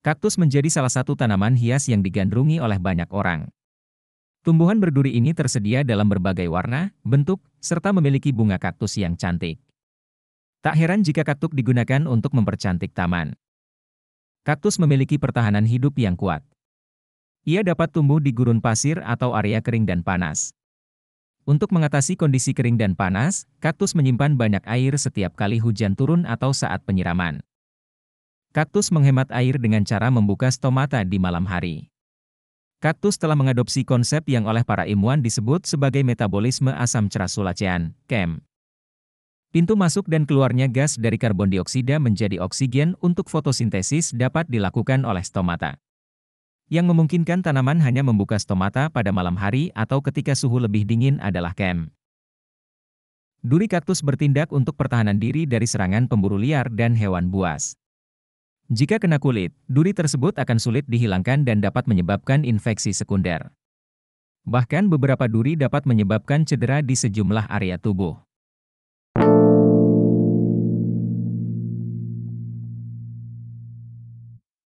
Kaktus menjadi salah satu tanaman hias yang digandrungi oleh banyak orang. Tumbuhan berduri ini tersedia dalam berbagai warna, bentuk, serta memiliki bunga kaktus yang cantik. Tak heran jika kaktus digunakan untuk mempercantik taman. Kaktus memiliki pertahanan hidup yang kuat. Ia dapat tumbuh di gurun pasir atau area kering dan panas. Untuk mengatasi kondisi kering dan panas, kaktus menyimpan banyak air setiap kali hujan turun atau saat penyiraman. Kaktus menghemat air dengan cara membuka stomata di malam hari. Kaktus telah mengadopsi konsep yang oleh para ilmuwan disebut sebagai metabolisme asam cerasulacean, CHEM. Pintu masuk dan keluarnya gas dari karbon dioksida menjadi oksigen untuk fotosintesis dapat dilakukan oleh stomata. Yang memungkinkan tanaman hanya membuka stomata pada malam hari atau ketika suhu lebih dingin adalah CHEM. Duri kaktus bertindak untuk pertahanan diri dari serangan pemburu liar dan hewan buas. Jika kena kulit, duri tersebut akan sulit dihilangkan dan dapat menyebabkan infeksi sekunder. Bahkan beberapa duri dapat menyebabkan cedera di sejumlah area tubuh.